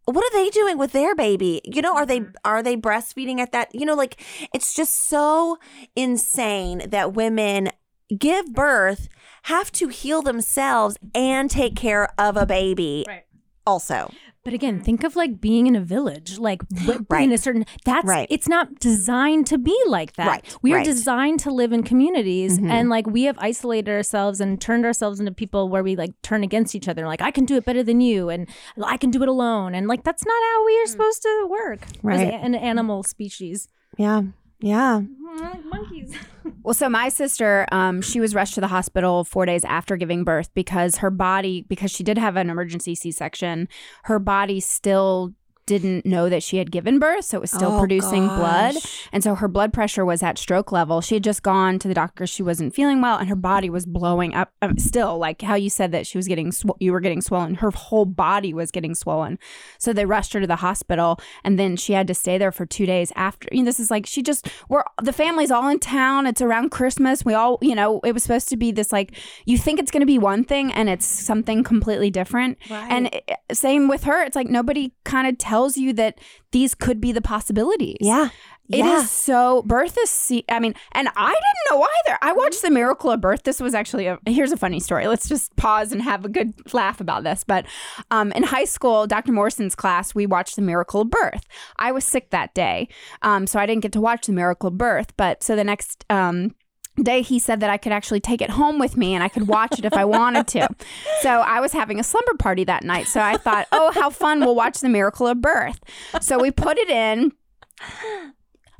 what are they doing with their baby? You know, are they mm-hmm. are they breastfeeding at that? You know, like it's just so insane that women give birth have to heal themselves and take care of a baby Right. also. But again, think of like being in a village, like <gasps> w- Right. in a certain. That's Right. It's not designed to be like that. Right, We are right. Mm-hmm. designed to live in communities, and like we have isolated ourselves and turned ourselves into people where we like turn against each other. Like I can do it better than you, and I can do it alone, and like that's not how we are supposed to work as Mm. Right. a- an animal species. Yeah. Yeah. Like monkeys. <laughs> Well, so my sister, um, she was rushed to the hospital four days after giving birth because her body, because she did have an emergency C section, her body still didn't know that she had given birth, so it was still Oh, producing blood, and so her blood pressure was at stroke level. She had just gone to the doctor; she wasn't feeling well, and her body was blowing up. Um, still, like how you said that she was getting, sw- you were getting swollen. Her whole body was getting swollen. So they rushed her to the hospital, and then she had to stay there for two days after. You know, this is like she just we're the family's all in town. It's around Christmas. We all, you know, it was supposed to be this like you think it's going to be one thing, and it's something completely different. And it, same with her. It's like nobody kind of tells you that these could be the possibilities. Yeah. It is yeah. so birth is. Se- I mean, and I didn't know either. I watched The Miracle of Birth. This was actually a. Here's a funny story. Let's just pause and have a good laugh about this. But um, in high school, Dr. Morrison's class, we watched The Miracle of Birth. I was sick that day, um, so I didn't get to watch The Miracle of Birth. But so the next. Um, day he said that I could actually take it home with me and I could watch it if I wanted to. <laughs> So I was having a slumber party that night. So I thought, "Oh, how fun. We'll watch The Miracle of Birth." So we put it in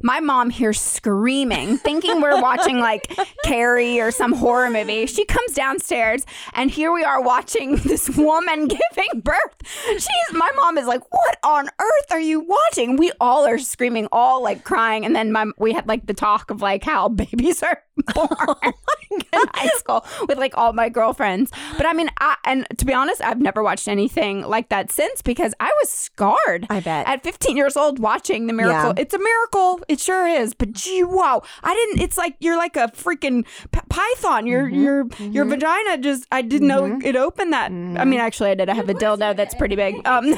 my mom hears screaming, thinking we're watching like Carrie or some horror movie. She comes downstairs, and here we are watching <laughs> this woman giving birth. She's my mom is like, "What on earth are you watching?" We all are screaming, all like crying, and then my we had like the talk of like how <laughs> babies are born <laughs> in high school with like all my girlfriends. But I mean, I, and to be honest, I've never watched anything like that since because I was scarred. I bet. at 15 years old watching the miracle. Yeah. It's a miracle. It sure is. But gee, wow. I didn't it's like you're like a freaking p- python. Your Mm-hmm. your your vagina just I didn't know it opened that. I mean, actually I did. I have a dildo that's pretty big. Um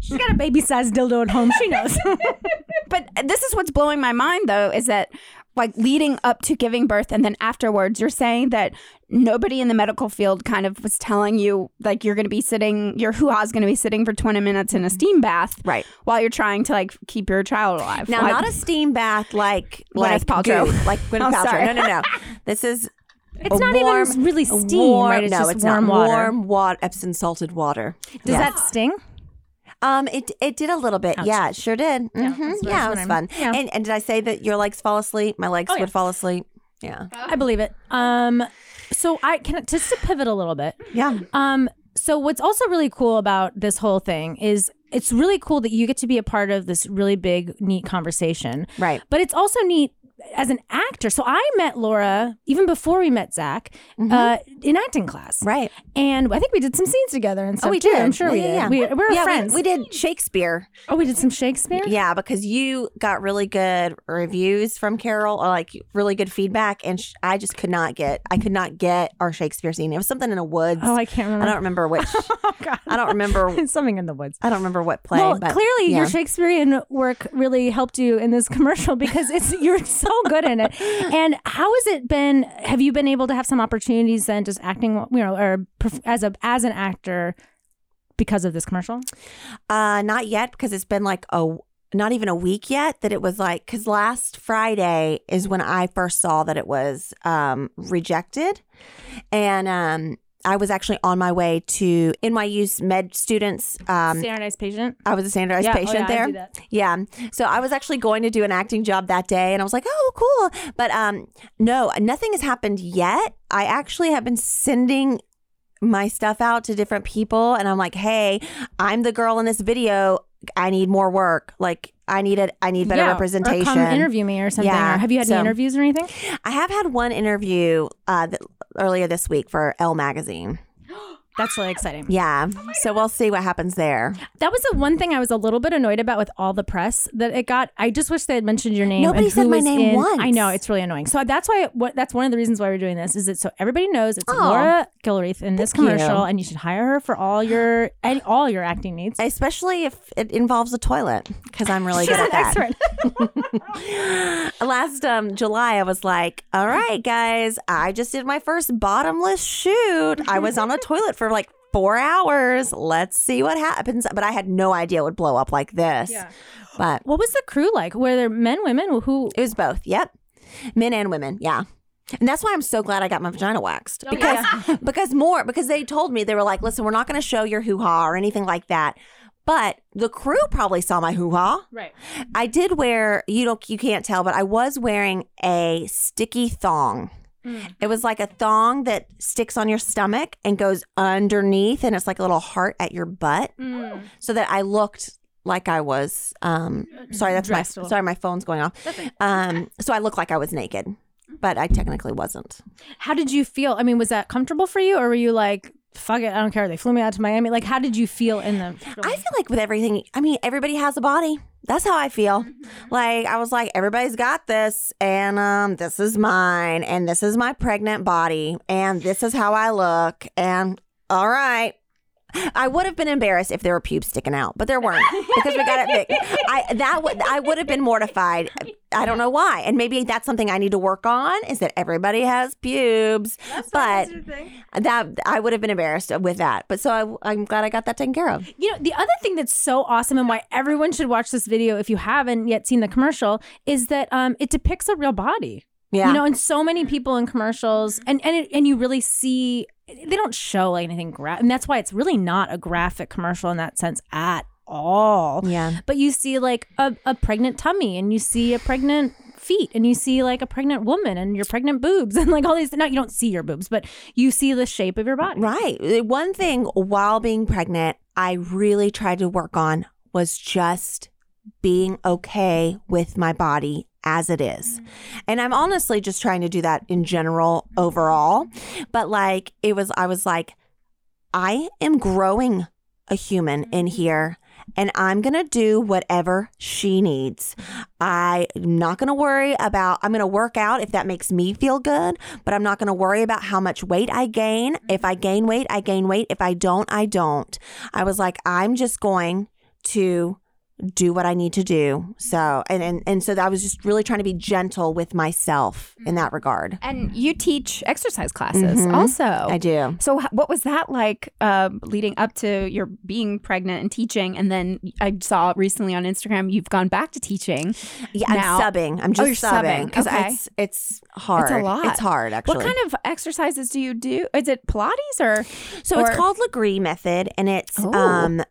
She's got a baby sized dildo at home. She knows. <laughs> but this is what's blowing my mind though is that like leading up to giving birth and then afterwards you're saying that nobody in the medical field kind of was telling you like you're going to be sitting your hoo-ha is going to be sitting for 20 minutes in a steam bath Right. while you're trying to like keep your child alive Now, not a steam bath like like Paltrow. Goop, like <laughs> Gwyneth Oh, Paltrow. No, no, no. This is <laughs> It's not warm, even really steam, warm- right? It's no, just it's warm not. water. Warm water, Epsom salted water. Does Yeah. that sting? Um, it it did a little bit. Yeah, it sure did. That's what- Yeah, it was fun. yeah. And and did I say that your legs fall asleep? My legs Oh, yeah. would fall asleep. Yeah. I believe it. Um, so I can just to pivot a little bit. Yeah. Um, so what's also really cool about this whole thing is it's really cool that you get to be a part of this really big, neat conversation. Right. But it's also neat as an actor. So I met Laura even before we met Zach Mm-hmm. uh, in acting class, Right. and I think we did some scenes together and stuff. Oh, we too. did. I'm sure we did. yeah, We, yeah. we're yeah, friends. We, we did Shakespeare. oh, we did some Shakespeare. Yeah, because you got really good reviews from Carol, or like really good feedback, and sh- I just could not get. I could not get our Shakespeare scene. It was something in a woods. Oh, I can't remember. I don't remember which. <laughs> oh God. I don't remember. <laughs> Something in the woods. I don't remember what play. well, but clearly yeah. your Shakespearean work really helped you in this commercial because it's you're so good in it. And how has it been? Have you been able to have some opportunities then, just acting, you know, or as a as an actor because of this commercial? Uh, not yet because it's been like a not even a week yet that it was like because last Friday is when I first saw that it was um, rejected, and um, I was actually on my way to NYU's med students. Um, Standardized patient. I was a standardized Yeah, oh, patient yeah, I there. do that. Yeah. So I was actually going to do an acting job that day and I was like, "Oh, cool." But um no, nothing has happened yet. I actually have been sending my stuff out to different people and I'm like, "Hey, I'm the girl in this video. I need more work. Like I need it I need better Yeah, representation." Come interview me or something. Yeah, Or have you had so- any interviews or anything? I have had one interview uh th- earlier this week for Elle magazine. That's really exciting. Yeah. So we'll see what happens there. That was the one thing I was a little bit annoyed about with all the press that it got. I just wish they had mentioned your name. Nobody said my name in- once. I know it's really annoying. So that's why. What that's one of the reasons why we're doing this is it so everybody knows it's Oh. Laura Gilreath in this Thank you. commercial, and you should hire her for all your and all your acting needs. Especially if it involves a toilet, because I'm really good at that. <laughs> Last um, July, I was like, all right, guys, I just did my first bottomless shoot. I was on a toilet for like four hours. Let's see what happens. But I had no idea it would blow up like this. Yeah. But what was the crew like? Were there men, women? Who? it was both. Yep. Men and women. Yeah. And that's why I'm so glad I got my vagina waxed Oh, because <laughs> because more because they told me they were like, listen, we're not going to show your hoo ha or anything like that. But the crew probably saw my hoo ha. Right. I did wear you don't you can't tell, but I was wearing a sticky thong. It was like a thong that sticks on your stomach and goes underneath, and it's like a little heart at your butt, so that I looked like I was. Um, sorry, that's my Dressed little. sorry, my phone's going off. Um, so I looked like I was naked, but I technically wasn't. How did you feel? I mean, was that comfortable for you, or were you like, "Fuck it, I don't care"? They flew me out to Miami. Like, how did you feel in the? I feel like with everything, I mean, everybody has a body. That's how I feel. Like I was like, everybody's got this, and um, this is mine, and this is my pregnant body, and this is how I look, and all right. I would have been embarrassed if there were pubes sticking out, but there weren't because we got it big. I that would I would have been mortified. I don't know why, and maybe that's something I need to work on. Is that everybody has pubes, but that I would have been embarrassed with that. But so I, I'm glad I got that taken care of. You know, the other thing that's so awesome and why everyone should watch this video if you haven't yet seen the commercial is that um, it depicts a real body. Yeah. You know, and so many people in commercials, and and it, and you really see they don't show like anything gra- and that's why it's really not a graphic commercial in that sense at all. Yeah. But you see like a, a pregnant tummy, and you see a pregnant feet, and you see like a pregnant woman, and your pregnant boobs, <laughs> and like all these. Not you don't see your boobs, but you see the shape of your body. Right. One thing while being pregnant, I really tried to work on was just being okay with my body as it is. And I'm honestly just trying to do that in general overall. But like, it was, I was like, I am growing a human in here. And I'm going to do whatever she needs. I'm not going to worry about, I'm going to work out if that makes me feel good, but I'm not going to worry about how much weight I gain. If I gain weight, I gain weight. If I don't, I don't. I was like, I'm just going to do what I need to do. So, and, and, and so I was just really trying to be gentle with myself in that regard. And you teach exercise classes Mhm. also. I do. So, what was that like uh, leading up to your being pregnant and teaching? And then I saw recently on Instagram you've gone back to teaching. Yeah, Now- I'm subbing. I'm just Oh, you're subbing. because Okay. it's it's hard. A lot. It's hard actually. What kind of exercises do you do? Is it Pilates or? So or- it's called Lagree method, and it's Oh. um,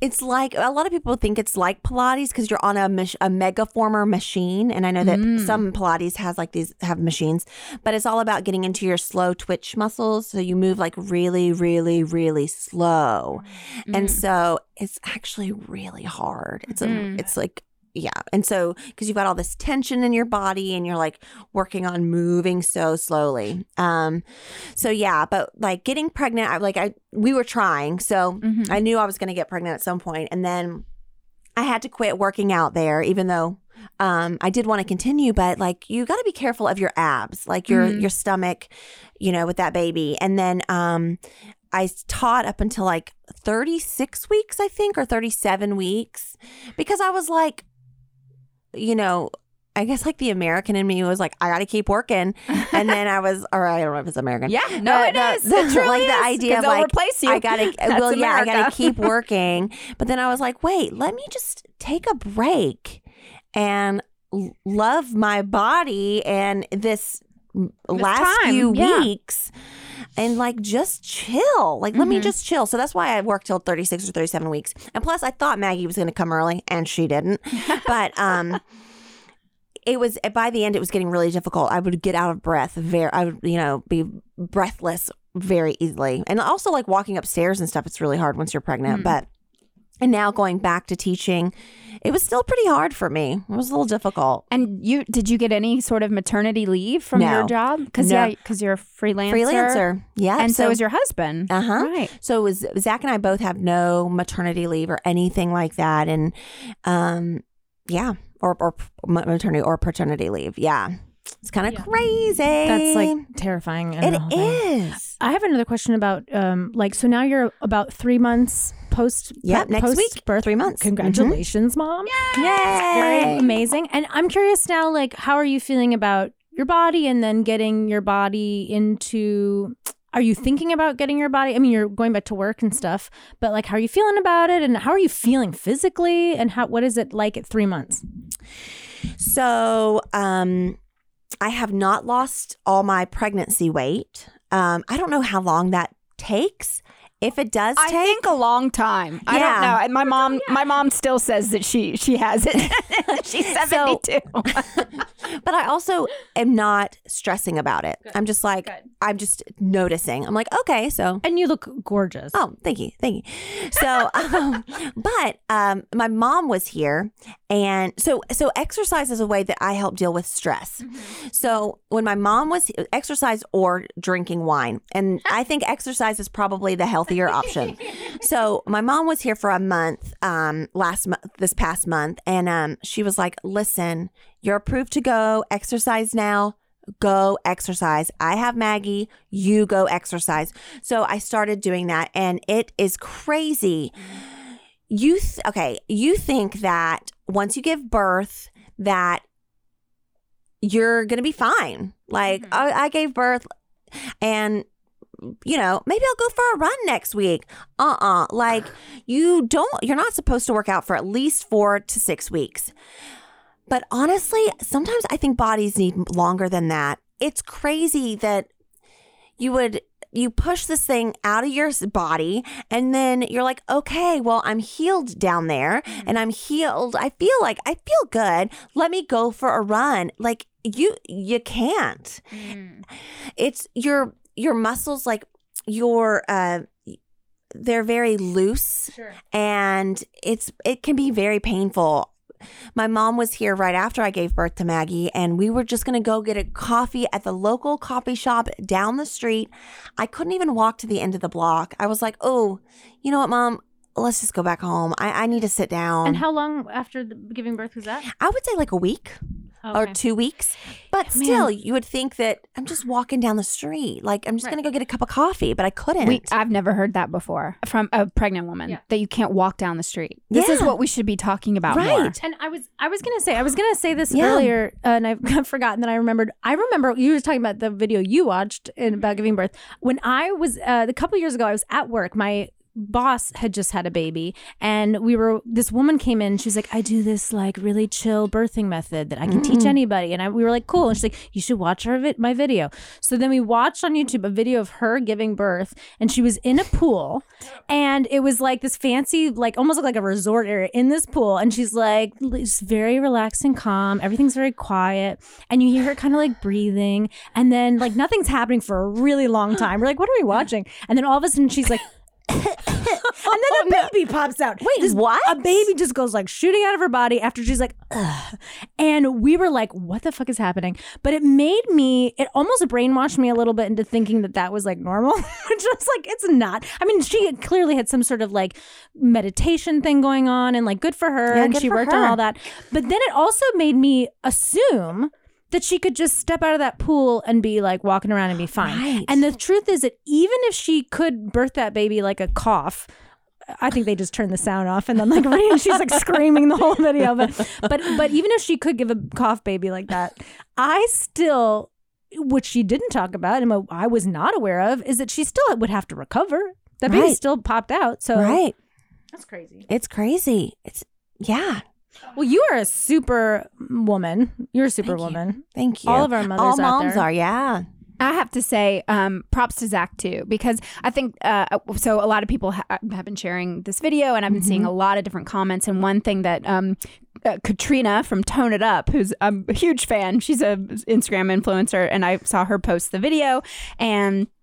it's like a lot of people think it's like Pilates because you're on a mach- a Megaformer machine, and I know that Mm. some Pilates has like these have machines, but it's all about getting into your slow twitch muscles, so you move like really, really, really slow, and Mm. so it's actually really hard. It's a, Mm. it's like yeah. And so, because you've got all this tension in your body and you're like working on moving so slowly. Um, so yeah, but like getting pregnant, I like, I, we were trying. So Mhm. I knew I was going to get pregnant at some point, And then I had to quit working out there, even though um, I did want to continue, but like you got to be careful of your abs, like your Mhm. your stomach, you know, with that baby. And then um, I taught up until like 36 weeks, I think, or 37 weeks, because I was like, you know. I guess like the American in me was like, I got to keep working, and then I was, or I don't know if it's American. Yeah, no, But it the- is. the- It truly like the idea of, like, replace you. I gotta, <laughs> That's well, yeah, I gotta keep <laughs> working. But then I was like, wait, let me just take a break and love my body and this last time, few yeah. weeks and like just chill. Like, let me Mhm. just chill. So that's why I worked till 36 or 37 weeks. And plus, I thought Maggie was gonna come early and she didn't. <laughs> but, um, it was by the end it was getting really difficult i would get out of breath very i would you know be breathless very easily and also like walking upstairs and stuff it's really hard once you're pregnant Mm. but and now going back to teaching it was still pretty hard for me it was a little difficult And you did you get any sort of maternity leave from No. your job? Because No. yeah, because you're a freelancer. freelancer yeah and so, is your husband. uh-huh Right. so it was zach and i both have no maternity leave or anything like that and um yeah or or maternity or paternity leave yeah it's kind of Yeah. crazy That's like terrifying. and it the whole thing. is I have another question about um like so now you're about three months post pre- next post week, birth three months. Mm-hmm. Congratulations, mom. Yay! Very amazing. And I'm curious now, like, how are you feeling about your body and then getting your body into are you thinking about getting your body? I mean, you're going back to work and stuff, but like how are you feeling about it and how are you feeling physically and how what is it like at three months? So, um, I have not lost all my pregnancy weight. Um, I don't know how long that takes. If it does I take, think a long time. I don't know. And My mom, my mom still says that she she has it. <laughs> <laughs> She's seventy two. <laughs> but I also am not stressing about it. I'm just like, Good. I'm just noticing. I'm like, okay, so And you look gorgeous. Oh, thank you, thank you. So, um, but um, my mom was here, and so so exercise is a way that I help deal with stress. So when my mom was exercise or drinking wine, and <laughs> I think exercise is probably the healthier option. So my mom was here for a month um, last month, this past month, and um, she was like, "Listen, you're approved to go exercise now." Go exercise. I have Maggie. You go exercise. So I started doing that, and it is crazy. You th- okay? You think that once you give birth, that you're gonna be fine. Like Mhm. I, I gave birth, and you know maybe I'll go for a run next week. Uh uh Like <sighs> you don't. You're not supposed to work out for at least four to six weeks. But honestly, sometimes I think bodies need longer than that. It's crazy that you would you push this thing out of your body and then you're like, "Okay, well, I'm healed down there and I'm healed. I feel like I feel good. Let me go for a run." Like you you can't. It's your your muscles like your uh they're very loose Sure. and it's it can be very painful. My mom was here right after I gave birth to Maggie, and we were just gonna go get a coffee at the local coffee shop down the street. I couldn't even walk to the end of the block. I was like, "Oh, you know what, mom? Let's just go back home. I, I need to sit down." And how long after the giving birth was that? I would say like a week or two weeks, but Man. still, you would think that I'm just walking down the street, like I'm just Right. gonna go get a cup of coffee, but I couldn't. We, I've never heard that before from a pregnant woman Yeah. that you can't walk down the street. This is what we should be talking about more. Right. And I was I was gonna say I was gonna say this Yeah. earlier, uh, and I've <laughs> forgotten that I remembered. I remember you were talking about the video you watched in, about giving birth. When I was uh, a couple years ago, I was at work. My boss had just had a baby and we were this woman came in she's like i do this like really chill birthing method that i can teach mm-hmm. anybody and I, we were like cool and she's like you should watch our vi- my video. So then we watched on youtube a video of her giving birth and she was in a pool and it was like this fancy like almost like a resort area in this pool and she's like it's very relaxed and calm everything's very quiet and you hear her kind of like breathing and then like nothing's happening for a really long time. We're like what are we watching? And then all of a sudden she's like and then a baby pops out. Wait, this, what? A baby just goes like shooting out of her body after she's like, Ugh. and we were like, what the fuck is happening? But it made me, it almost brainwashed me a little bit into thinking that that was like normal, <laughs> which was like, it's not. I mean, she clearly had some sort of like meditation thing going on, and like good for her, Yeah, and she worked on all that. But then it also made me assume. That she could just step out of that pool and be like walking around and be fine. Right. And the truth is that even if she could birth that baby like a cough, I think they just turned the sound off and then like <laughs> she's like screaming the whole video. But but but even if she could give a cough baby like that, I still which she didn't talk about and I was not aware of is that she still would have to recover. That baby Right. still popped out. So Right. that's crazy. It's crazy. It's yeah. Well, you are a super woman. You're a super woman. Thank you. All of our mothers All out moms there. are. Yeah. I have to say, um, props to Zach too, because I think uh, so. A lot of people ha- have been sharing this video, and I've been seeing a lot of different comments. And one thing that um, uh, Katrina from Tone It Up, who's I'm a huge fan, she's a Instagram influencer, and I saw her post the video, and I'll have to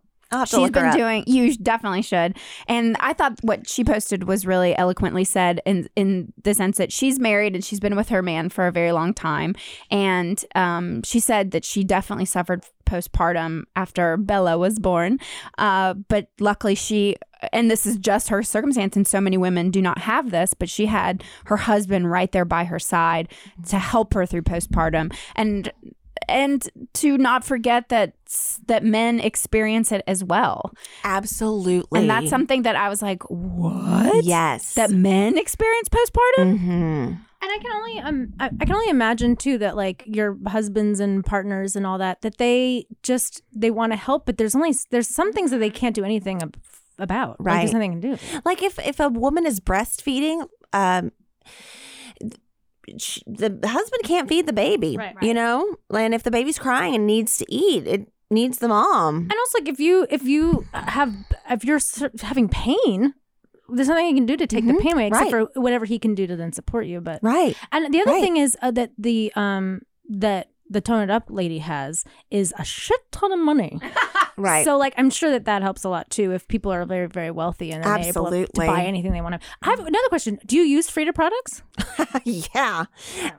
she's been doing you definitely should. And i thought what she posted was really eloquently said in in the sense that she's married and she's been with her man for a very long time. And um, she said that she definitely suffered postpartum after bella was born. Uh, but luckily she and this is just her circumstance and so many women do not have this but she had her husband right there by her side to help her through postpartum. And and to not forget that that men experience it as well Absolutely. and that's something that i was like what Yes. that men experience postpartum hmm And I can only um I, I can only imagine too that like your husbands and partners and all that that they just they want to help, but there's only there's some things that they can't do anything ab- about. Like, Right. there's nothing to do. Like if if a woman is breastfeeding, um, sh- the husband can't feed the baby. Right. You know, and if the baby's crying and needs to eat, it needs the mom. And also, like if you if you have if you're having pain, there's nothing you can do to take the Mhm. pain away except Right. for whatever he can do to then support you. But Right. and the other Right. thing is uh, that the um that the tone it up lady has is a shit ton of money. <laughs> Right. So like I'm sure that that helps a lot too if people are very very wealthy and they're able to buy anything they want to. I have another question. Do you use Frida products? <laughs> yeah.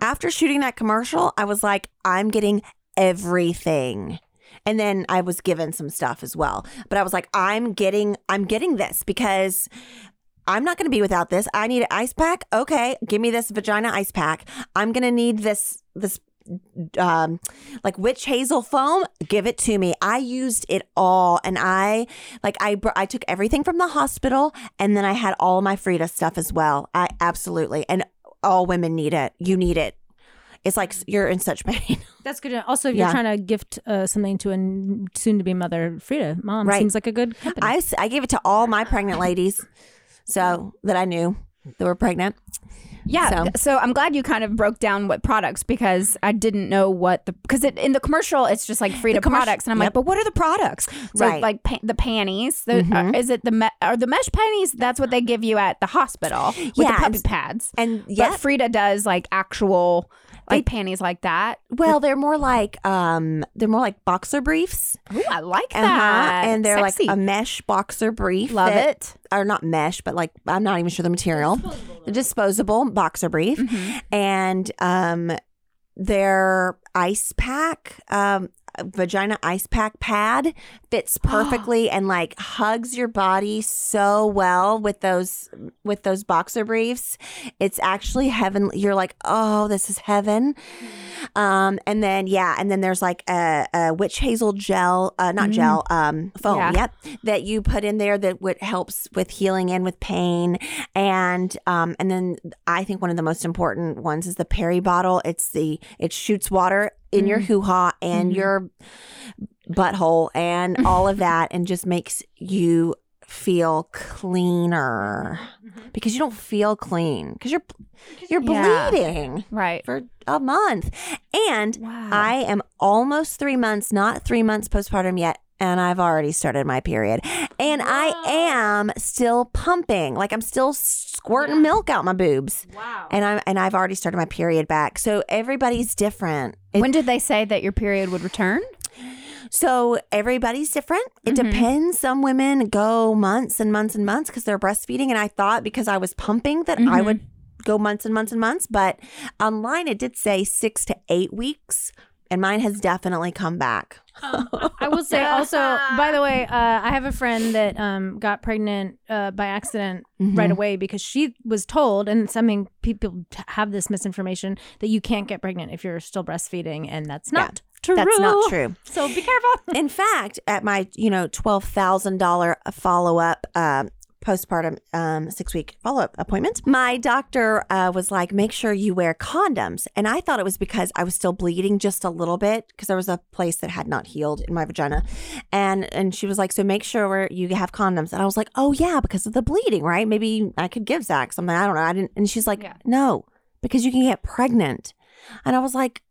After shooting that commercial, I was like, I'm getting everything. And then I was given some stuff as well. But I was like, I'm getting I'm getting this because I'm not going to be without this. I need an ice pack. Okay, give me this vagina ice pack. I'm going to need this this um like witch hazel foam give it to me. I used it all and i like i br- i took everything from the hospital and then i had all my frida stuff as well. I absolutely. And all women need it. You need it. It's like you're in such <laughs> pain. That's good. Also, if you're trying to gift uh, something to a soon-to-be mother, Frida, mom Right. seems like a good company. I, I gave it to all my pregnant ladies so that i knew that were pregnant Yeah. So- So. I'm glad you kind of broke down what products because I didn't know what the because it, in the commercial it's just like Frida commercial- products and I'm like, but what are the products? So Right. like pa- the panties. The, uh, is it the me- are the mesh panties? That's what they give you at the hospital with Yeah, the puppy and- pads. and yeah Frida does like actual like panties like that. well they're more like um they're more like boxer briefs Ooh, I like Uh-huh. that. and they're Sexy. like a mesh boxer brief Love it. or not mesh, but like I'm not even sure the material. Disposable, disposable boxer brief, Mm-hmm. and um, their ice pack, um, vagina ice pack pad fits <gasps> perfectly and like hugs your body so well with those with those boxer briefs. It's actually heaven. You're like, oh, this is heaven. Mm. Um, and then yeah, and then there's like a, a witch hazel gel, uh, not gel, um, foam. Yeah. Yep, that you put in there that would helps with healing and with pain. And um, and then I think one of the most important ones is the peri bottle. It's the it shoots water in your hoo ha and your butthole and all of <laughs> that, and just makes you feel cleaner mm-hmm. because you don't feel clean because you're you're Yeah. bleeding right. for a month. And Wow. I am almost three months, not three months postpartum yet. And I've already started my period. And I am still pumping. Like I'm still squirting milk out my boobs. wow. And I'm and I've already started my period back. So everybody's different. It- when did they say that your period would return? So everybody's different. It Mhm. depends. Some women go months and months and months because they're breastfeeding. And I thought because I was pumping that I Mhm. would go months and months and months. But online, it did say six to eight weeks. And mine has definitely come back. <laughs> I will say <laughs> also, by the way, uh, I have a friend that um, got pregnant uh, by accident right Mhm. away because she was told, and something people have this misinformation that you can't get pregnant if you're still breastfeeding, and that's Yeah, not true. That's not true. So be careful. <laughs> In fact, at my you know twelve thousand dollar follow up um, postpartum um, six week follow up appointment, my doctor uh, was like, "Make sure you wear condoms." And I thought it was because I was still bleeding just a little bit because there was a place that had not healed in my vagina, and and she was like, "So make sure you have condoms." And I was like, "Oh yeah, because of the bleeding, right? Maybe I could give Zach something. I don't know." I didn't. And she's like, Yeah. "No, because you can get pregnant." And I was like,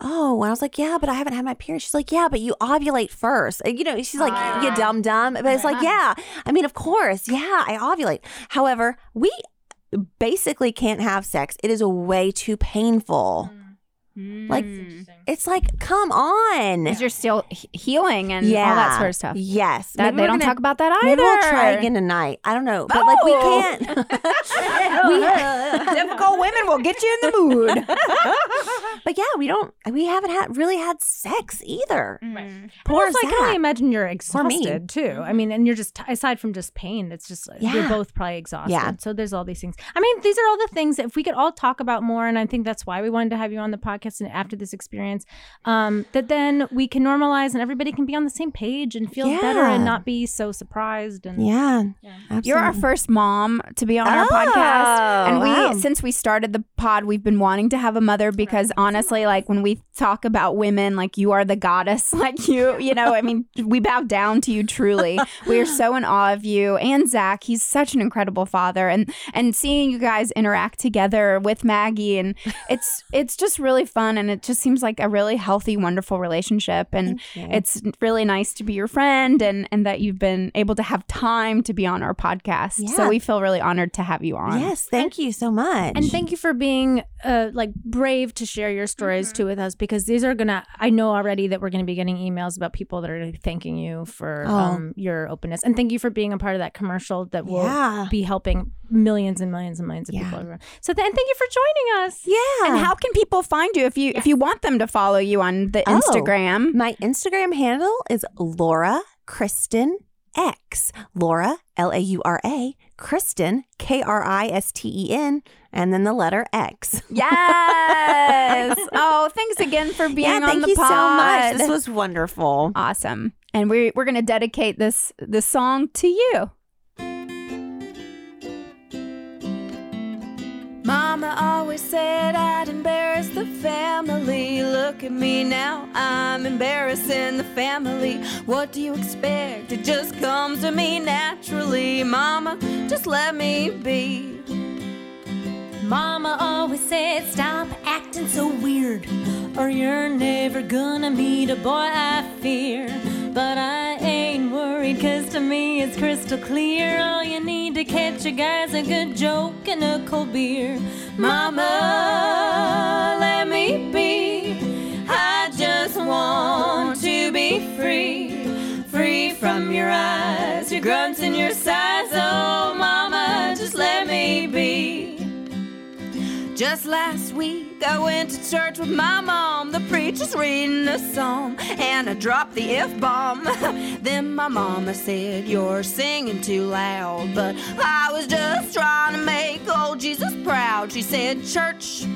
oh, and I was like, yeah, but I haven't had my period. She's like, yeah, but you ovulate first. And, You know, she's like, you ah. dumb dumb. But it's like, yeah, I mean, of course, yeah, I ovulate. However, we basically can't have sex. It is way too painful. Mm. Like, it's like, come on. because you're still he- healing and all that sort of stuff. Yes. That Maybe they don't gonna- talk about that either. Maybe we'll try again tonight. I don't know, but like we Oh. can't. <laughs> <laughs> we, <laughs> Difficult women will get you in the mood. but yeah, we don't. We haven't had really had sex either. Mm. Poor also, I can Zach. only imagine you're exhausted too. I mean, and you're just aside from just pain, it's just you're both probably exhausted. Yeah. So there's all these things. I mean, these are all the things that if we could all talk about more, and I think that's why we wanted to have you on the podcast and after this experience, um, that then we can normalize and everybody can be on the same page and feel better and not be so surprised. And Yeah, You're our first mom to be on our Oh, podcast. And we since we started the pod, we've been wanting to have a mother because honestly, like when we talk about women, like you are the goddess. <laughs> Like you, you know, I mean, we bow down to you truly. we are so in awe of you. And Zach, he's such an incredible father. And and seeing you guys interact together with Maggie and it's it's just really fun and it just seems like a really healthy, wonderful relationship. And it's really nice to be your friend and and that you've been able to have time to be on our podcast. Yeah. So we feel really honored to have you on. Yes, thank you so much. And thank you for being uh, like brave to share your stories Mm-hmm. too with us because these are gonna. I know already that we're gonna be getting emails about people that are thanking you for Oh. um, your openness and thank you for being a part of that commercial that will Yeah. be helping millions and millions and millions of Yeah. people. everywhere. So then, thank you for joining us. yeah. And how can people find you if you if you want them to follow you on the Oh. Instagram? My Instagram handle is Laura Kristen X. Laura, L A U R A, Kristen, K R I S T E N, and then the letter X. <laughs> Yes. oh, thanks again for being yeah, on thank the you pod. so much. This was wonderful. awesome. And we we're gonna dedicate this this song to you. Said I'd embarrass the family. Look at me now, I'm embarrassing the family. What do you expect? It just comes to me naturally. Mama, just let me be. Mama always said, stop acting so weird, or you're never gonna meet a boy I fear. But I ain't worried, cause to me it's crystal clear. All you need to catch a guy's a good joke and a cold beer. Mama, let me be. I just want to be free. Free from your eyes, your grunts and your sighs. Oh, mama, just let me be. Just last week, I went to church with my mom. The preacher's reading a psalm, and I dropped the F bomb. <laughs> then my mama said, You're singing too loud. But I was just trying to make old Jesus proud. She said, Church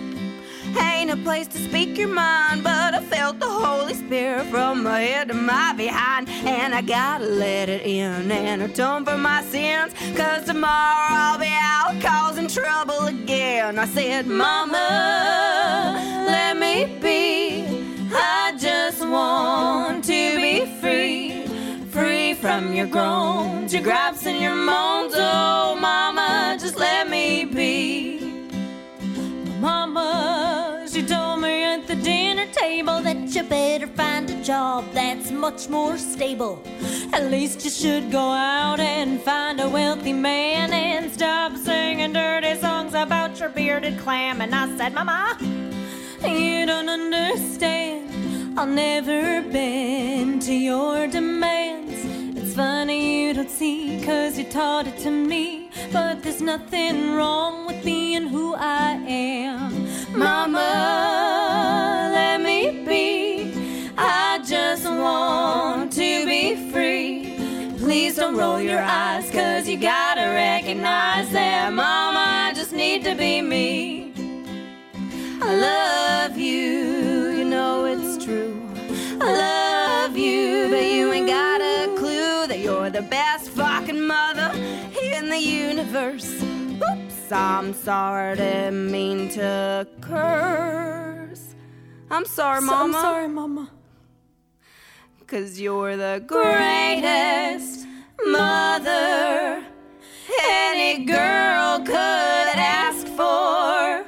ain't a place to speak your mind, but I felt the Holy Spirit from my head to my behind, and I gotta let it in and atone for my sins, cause tomorrow I'll be out causing trouble again. I said, Mama, let me be. I just want to be free, free from your groans, your gripes, and your moans. Oh, Mama, just let me be. Mama, she told me at the dinner table that you better find a job that's much more stable. At least you should go out and find a wealthy man and stop singing dirty songs about your bearded clam. And I said, Mama, you don't understand. I'll never bend to your demands. It's funny you don't see, cause you taught it to me. But there's nothing wrong with being who I am. Mama, let me be. I just want to be free. Please don't roll your eyes, cause you gotta recognize that, Mama, I just need to be me. I love you, you know it's true. I love you, but you ain't got a clue that you're the best fucking mother in the universe. I'm sorry, didn't mean to curse. I'm sorry, Mama. I'm sorry, Mama. Cause you're the greatest mother any girl could ask for.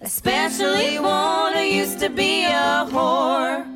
Especially one who used to be a whore.